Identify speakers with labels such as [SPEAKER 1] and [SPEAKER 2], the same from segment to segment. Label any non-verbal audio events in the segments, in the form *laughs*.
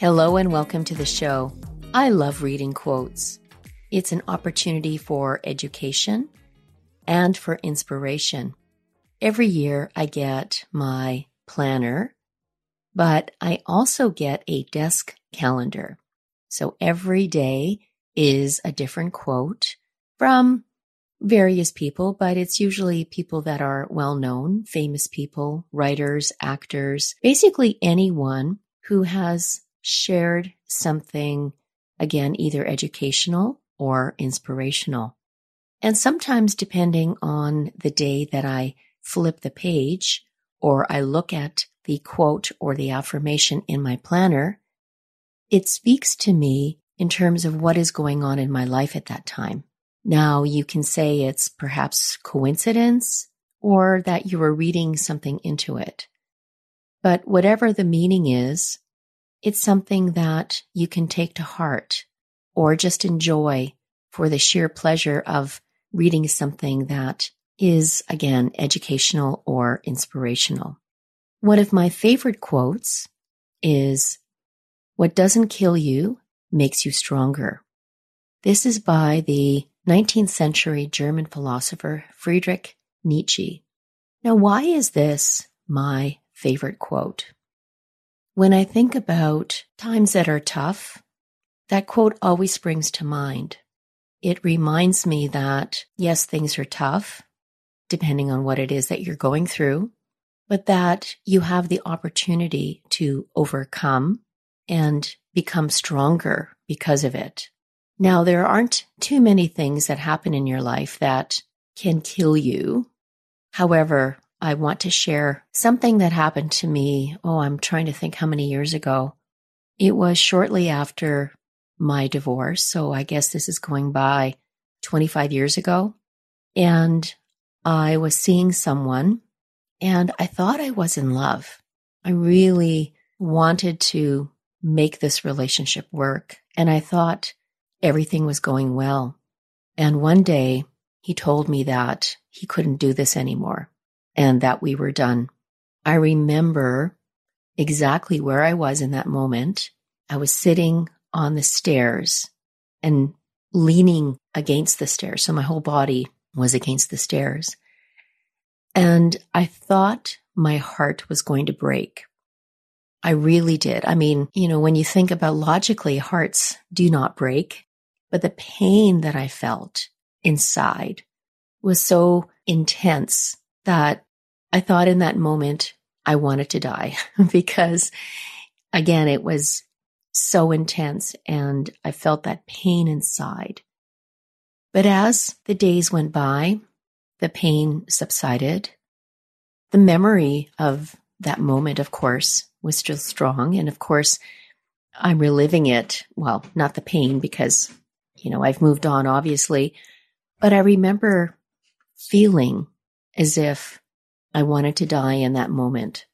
[SPEAKER 1] Hello and welcome to the show. I love reading quotes. It's an opportunity for education and for inspiration. Every year I get my planner, but I also get a desk calendar. So every day is a different quote from various people, but it's usually people that are well known, famous people, writers, actors, basically anyone who has shared something, again, either educational or inspirational. And sometimes, depending on the day that I flip the page or I look at the quote or the affirmation in my planner, it speaks to me in terms of what is going on in my life at that time. Now, you can say it's perhaps coincidence or that you were reading something into it. But whatever the meaning is, it's something that you can take to heart or just enjoy for the sheer pleasure of reading something that is, again, educational or inspirational. One of my favorite quotes is, What doesn't kill you makes you stronger. This is by the 19th century German philosopher Friedrich Nietzsche. Now, why is this my favorite quote? When I think about times that are tough, that quote always springs to mind. It reminds me that, yes, things are tough, depending on what it is that you're going through, but that you have the opportunity to overcome and become stronger because of it. Now, there aren't too many things that happen in your life that can kill you. However, I want to share something that happened to me. Oh, I'm trying to think how many years ago. It was shortly after my divorce. So I guess this is going by 25 years ago. And I was seeing someone and I thought I was in love. I really wanted to make this relationship work. And I thought everything was going well. And one day he told me that he couldn't do this anymore and that we were done. I remember exactly where I was in that moment. I was sitting on the stairs and leaning against the stairs. So my whole body was against the stairs. And I thought my heart was going to break. I really did. I mean, you know, when you think about logically, hearts do not break, but the pain that I felt inside was so intense that I thought in that moment I wanted to die *laughs* because again, it was so intense and I felt that pain inside. But as the days went by, the pain subsided. The memory of that moment, of course, was still strong. And of course, I'm reliving it. Well, not the pain because, you know, I've moved on, obviously, but I remember feeling as if I wanted to die in that moment.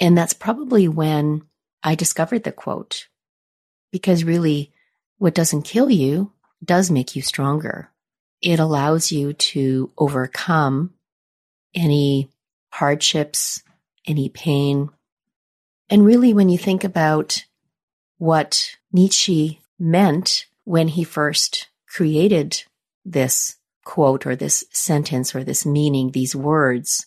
[SPEAKER 1] And that's probably when I discovered the quote. Because really, what doesn't kill you does make you stronger. It allows you to overcome any hardships, any pain. And really, when you think about what Nietzsche meant when he first created this quote or this sentence or this meaning, these words,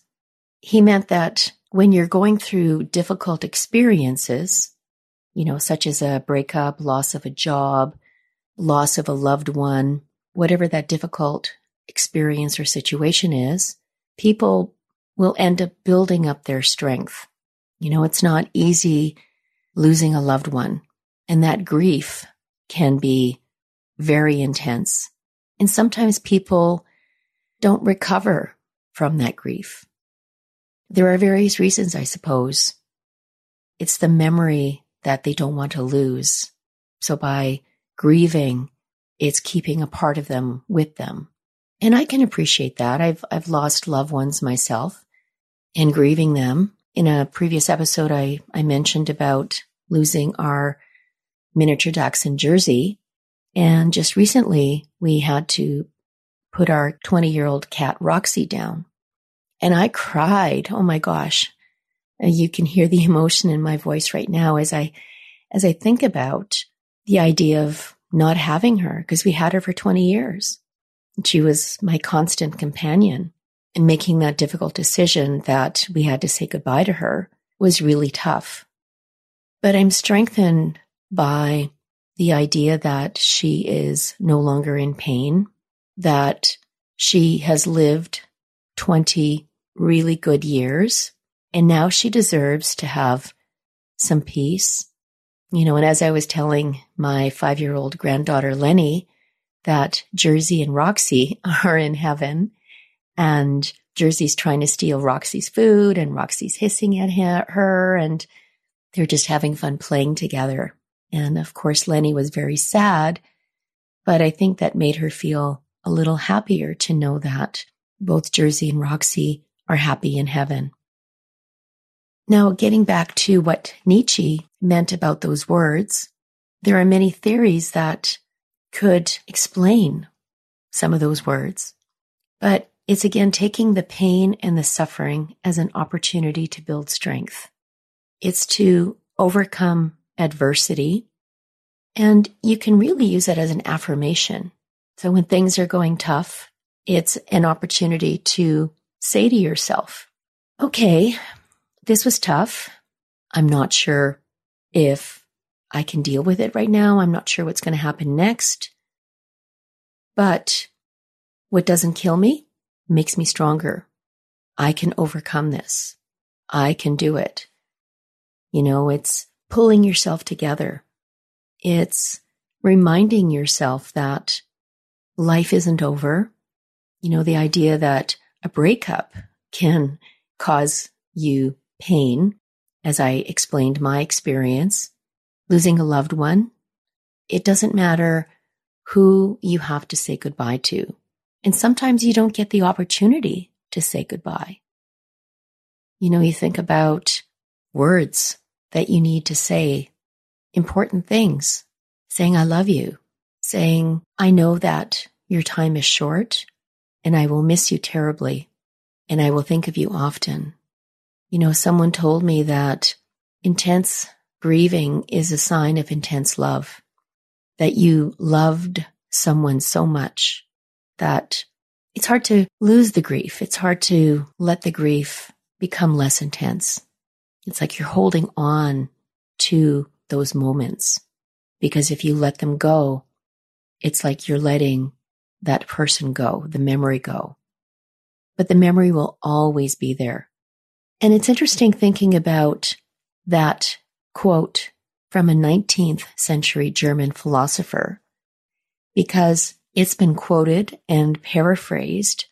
[SPEAKER 1] he meant that when you're going through difficult experiences, you know, such as a breakup, loss of a job, loss of a loved one, whatever that difficult experience or situation is, people will end up building up their strength. You know, it's not easy losing a loved one, and that grief can be very intense. And sometimes people don't recover from that grief. There are various reasons, I suppose. It's the memory that they don't want to lose. So by grieving, it's keeping a part of them with them. And I can appreciate that. I've, I've lost loved ones myself and grieving them. In a previous episode, I, I mentioned about losing our miniature dachshund Jersey. And just recently we had to put our 20 year old cat Roxy down and I cried. Oh my gosh. Uh, you can hear the *laughs* emotion in my voice right now as I, as I think about the idea of not having her because we had her for 20 years. She was my constant companion and making that difficult decision that we had to say goodbye to her was really tough. But I'm strengthened by the idea that she is no longer in pain, that she has lived 20 really good years and now she deserves to have some peace. You know, and as I was telling my five year old granddaughter Lenny that Jersey and Roxy *laughs* are in heaven and Jersey's trying to steal Roxy's food and Roxy's hissing at her and they're just having fun playing together. And of course, Lenny was very sad, but I think that made her feel a little happier to know that both Jersey and Roxy are happy in heaven. Now, getting back to what Nietzsche meant about those words, there are many theories that could explain some of those words. But it's again taking the pain and the suffering as an opportunity to build strength. It's to overcome adversity. And you can really use it as an affirmation. So when things are going tough, it's an opportunity to say to yourself, okay, this was tough. I'm not sure if I can deal with it right now. I'm not sure what's going to happen next. But what doesn't kill me makes me stronger. I can overcome this. I can do it. You know, it's pulling yourself together. It's reminding yourself that life isn't over. You know, the idea that a breakup can cause you pain, as I explained my experience, losing a loved one. It doesn't matter who you have to say goodbye to. And sometimes you don't get the opportunity to say goodbye. You know, you think about words that you need to say, important things, saying, I love you, saying, I know that your time is short and I will miss you terribly, and I will think of you often. You know, someone told me that intense grieving is a sign of intense love, that you loved someone so much that it's hard to lose the grief. It's hard to let the grief become less intense. It's like you're holding on to those moments because if you let them go, it's like you're letting that person go, the memory go. But the memory will always be there. And it's interesting thinking about that quote from a 19th century German philosopher because it's been quoted and paraphrased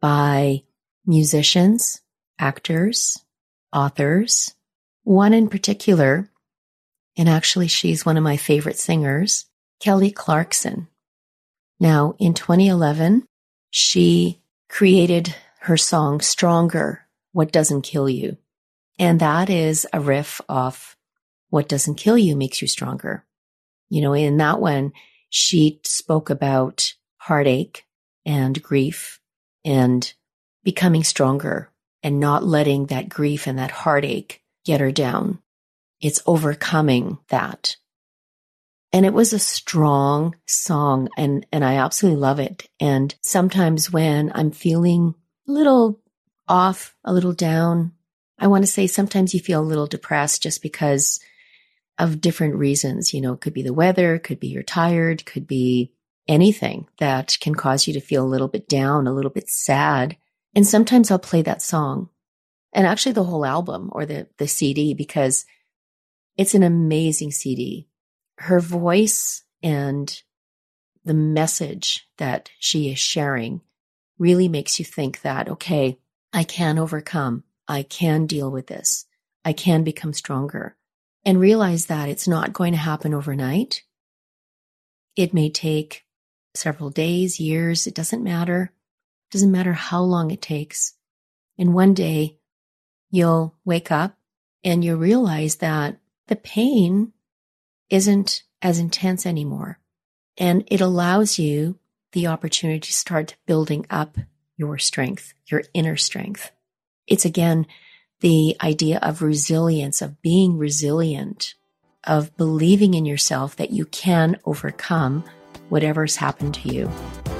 [SPEAKER 1] by musicians, actors, authors, one in particular, and actually she's one of my favorite singers, Kelly Clarkson. Now, in 2011, she created her song Stronger, What Doesn't Kill You. And that is a riff off What Doesn't Kill You Makes You Stronger. You know, in that one, she spoke about heartache and grief and becoming stronger and not letting that grief and that heartache get her down. It's overcoming that. And it was a strong song and, and I absolutely love it. And sometimes when I'm feeling a little off, a little down, I want to say sometimes you feel a little depressed just because of different reasons. You know, it could be the weather, could be you're tired, could be anything that can cause you to feel a little bit down, a little bit sad. And sometimes I'll play that song and actually the whole album or the, the CD because it's an amazing CD. Her voice and the message that she is sharing really makes you think that, okay, I can overcome. I can deal with this. I can become stronger and realize that it's not going to happen overnight. It may take several days, years. It doesn't matter. Doesn't matter how long it takes. And one day you'll wake up and you'll realize that the pain isn't as intense anymore. And it allows you the opportunity to start building up your strength, your inner strength. It's again the idea of resilience, of being resilient, of believing in yourself that you can overcome whatever's happened to you.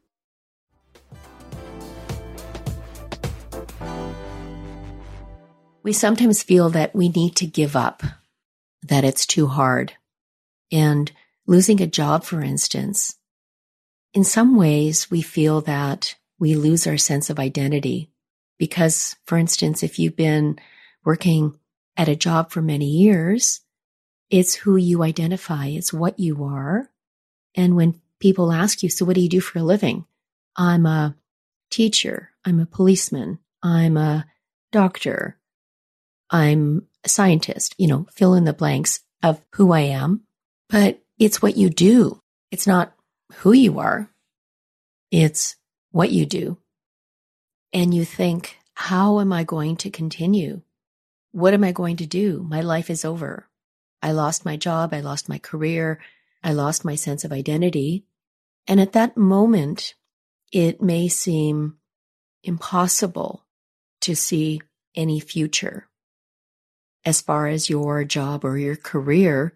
[SPEAKER 1] We sometimes feel that we need to give up, that it's too hard. And losing a job, for instance, in some ways we feel that we lose our sense of identity because, for instance, if you've been working at a job for many years, it's who you identify. It's what you are. And when people ask you, so what do you do for a living? I'm a teacher. I'm a policeman. I'm a doctor. I'm a scientist, you know, fill in the blanks of who I am, but it's what you do. It's not who you are. It's what you do. And you think, how am I going to continue? What am I going to do? My life is over. I lost my job. I lost my career. I lost my sense of identity. And at that moment, it may seem impossible to see any future as far as your job or your career.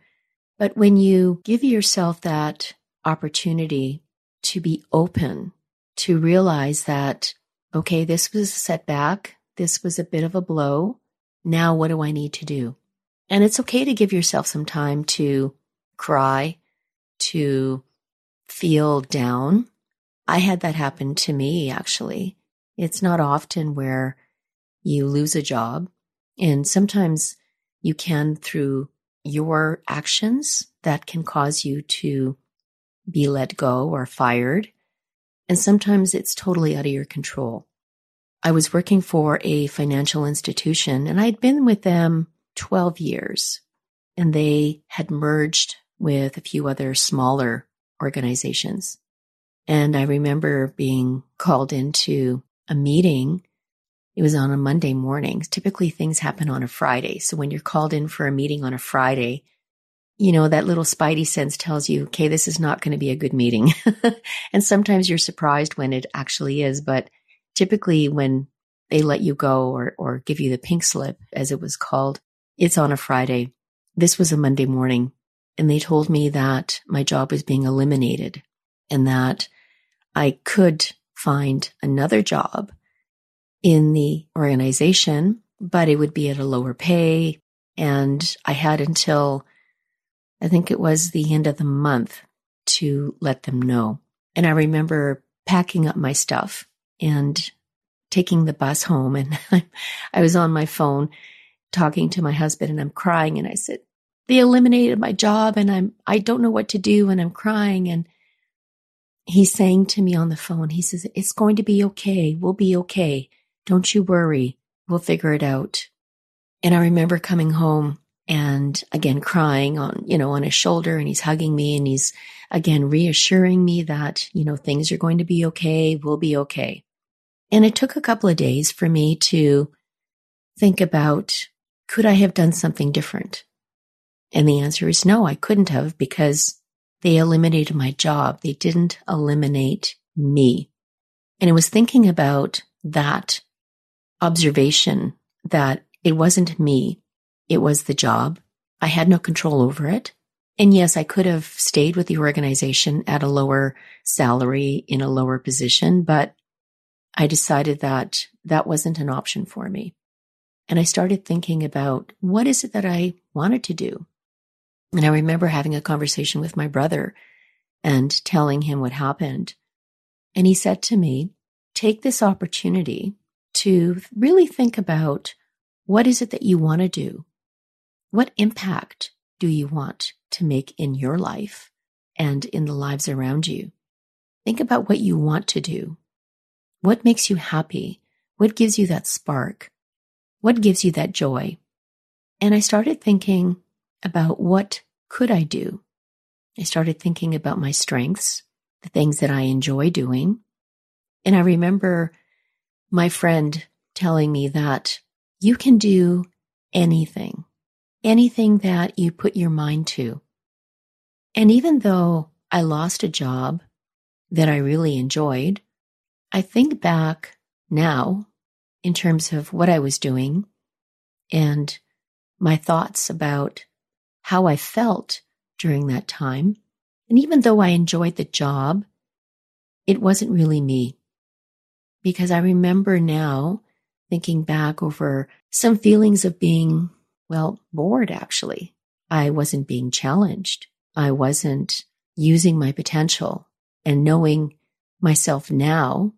[SPEAKER 1] But when you give yourself that opportunity to be open, to realize that, okay, this was a setback. This was a bit of a blow. Now what do I need to do? And it's okay to give yourself some time to cry, to feel down. I had that happen to me, actually. It's not often where you lose a job and sometimes you can through your actions that can cause you to be let go or fired. And sometimes it's totally out of your control. I was working for a financial institution and I'd been with them 12 years and they had merged with a few other smaller organizations. And I remember being called into a meeting it was on a Monday morning. Typically things happen on a Friday. So when you're called in for a meeting on a Friday, you know, that little spidey sense tells you, okay, this is not going to be a good meeting. *laughs* and sometimes you're surprised when it actually is. But typically when they let you go or, or give you the pink slip, as it was called, it's on a Friday. This was a Monday morning. And they told me that my job was being eliminated and that I could find another job in the organization, but it would be at a lower pay. And I had until I think it was the end of the month to let them know. And I remember packing up my stuff and taking the bus home. *laughs* And I was on my phone talking to my husband and I'm crying. And I said, they eliminated my job and I'm, I don't know what to do. And I'm crying. And he's saying to me on the phone, he says, It's going to be okay. We'll be okay. Don't you worry. We'll figure it out. And I remember coming home and again crying on, you know, on his shoulder and he's hugging me and he's again reassuring me that, you know, things are going to be okay. We'll be okay. And it took a couple of days for me to think about, could I have done something different? And the answer is no, I couldn't have because they eliminated my job. They didn't eliminate me. And it was thinking about that observation that it wasn't me. It was the job. I had no control over it. And yes, I could have stayed with the organization at a lower salary in a lower position, but I decided that that wasn't an option for me. And I started thinking about what is it that I wanted to do? And I remember having a conversation with my brother and telling him what happened. And he said to me, take this opportunity to really think about what is it that you want to do? What impact do you want to make in your life and in the lives around you? Think about what you want to do. What makes you happy? What gives you that spark? What gives you that joy? And I started thinking about what could I do? I started thinking about my strengths, the things that I enjoy doing. And I remember my friend telling me that you can do anything, anything that you put your mind to. And even though I lost a job that I really enjoyed, I think back now in terms of what I was doing and my thoughts about how I felt during that time. And even though I enjoyed the job, it wasn't really me. Because I remember now thinking back over some feelings of being, well, bored actually. I wasn't being challenged. I wasn't using my potential and knowing myself now.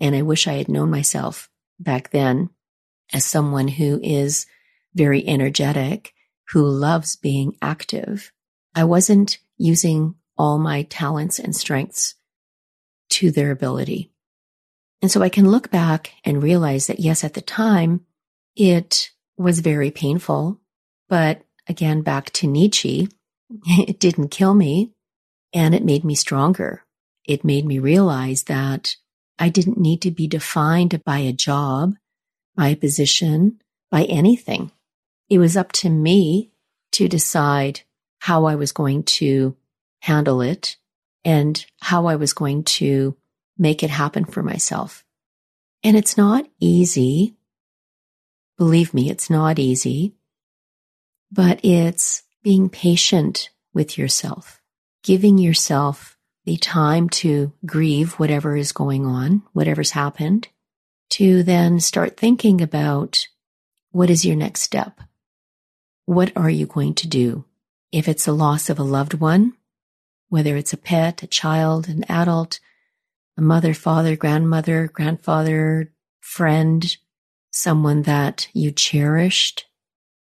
[SPEAKER 1] And I wish I had known myself back then as someone who is very energetic, who loves being active. I wasn't using all my talents and strengths to their ability. And so I can look back and realize that yes, at the time, it was very painful. But again, back to Nietzsche, *laughs* it didn't kill me and it made me stronger. It made me realize that I didn't need to be defined by a job, by a position, by anything. It was up to me to decide how I was going to handle it and how I was going to make it happen for myself. And it's not easy. Believe me, it's not easy, but it's being patient with yourself, giving yourself the time to grieve whatever is going on, whatever's happened, to then start thinking about what is your next step? What are you going to do? If it's a loss of a loved one, whether it's a pet, a child, an adult, a mother, father, grandmother, grandfather, friend, someone that you cherished,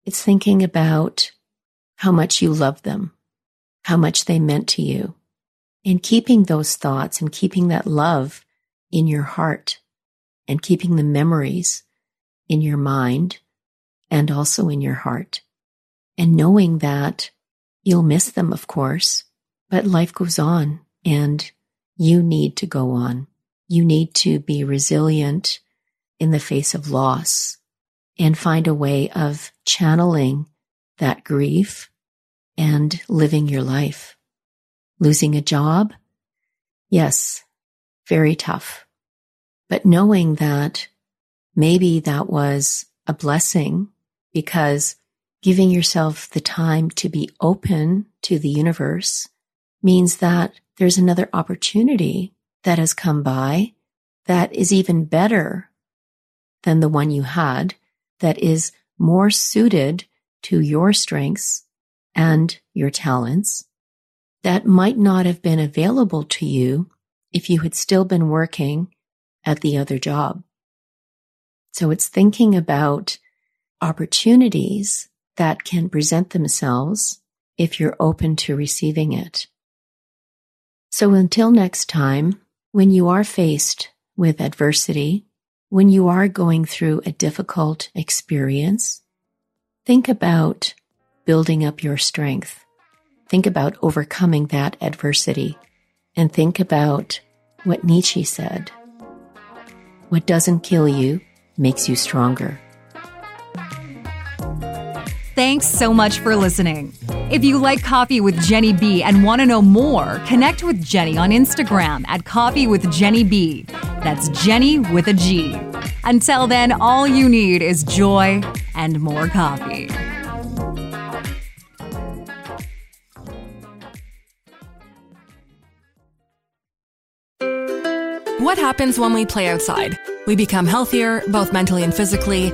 [SPEAKER 1] it's thinking about how much you love them, how much they meant to you, and keeping those thoughts and keeping that love in your heart and keeping the memories in your mind and also in your heart. And knowing that you'll miss them, of course, but life goes on and you need to go on. You need to be resilient in the face of loss and find a way of channeling that grief and living your life. Losing a job? Yes, very tough. But knowing that maybe that was a blessing because giving yourself the time to be open to the universe means that there's another opportunity that has come by that is even better than the one you had, that is more suited to your strengths and your talents, that might not have been available to you if you had still been working at the other job. So it's thinking about opportunities that can present themselves if you're open to receiving it. So until next time, when you are faced with adversity, when you are going through a difficult experience, think about building up your strength. Think about overcoming that adversity and think about what Nietzsche said. What doesn't kill you makes you stronger.
[SPEAKER 2] Thanks so much for listening. If you like Coffee with Genny B and want to know more, connect with Genny on Instagram at Coffee with Genny B. That's Genny with a G. Until then, all you need is joy and more coffee.
[SPEAKER 3] What happens when we play outside? We become healthier, both mentally and physically.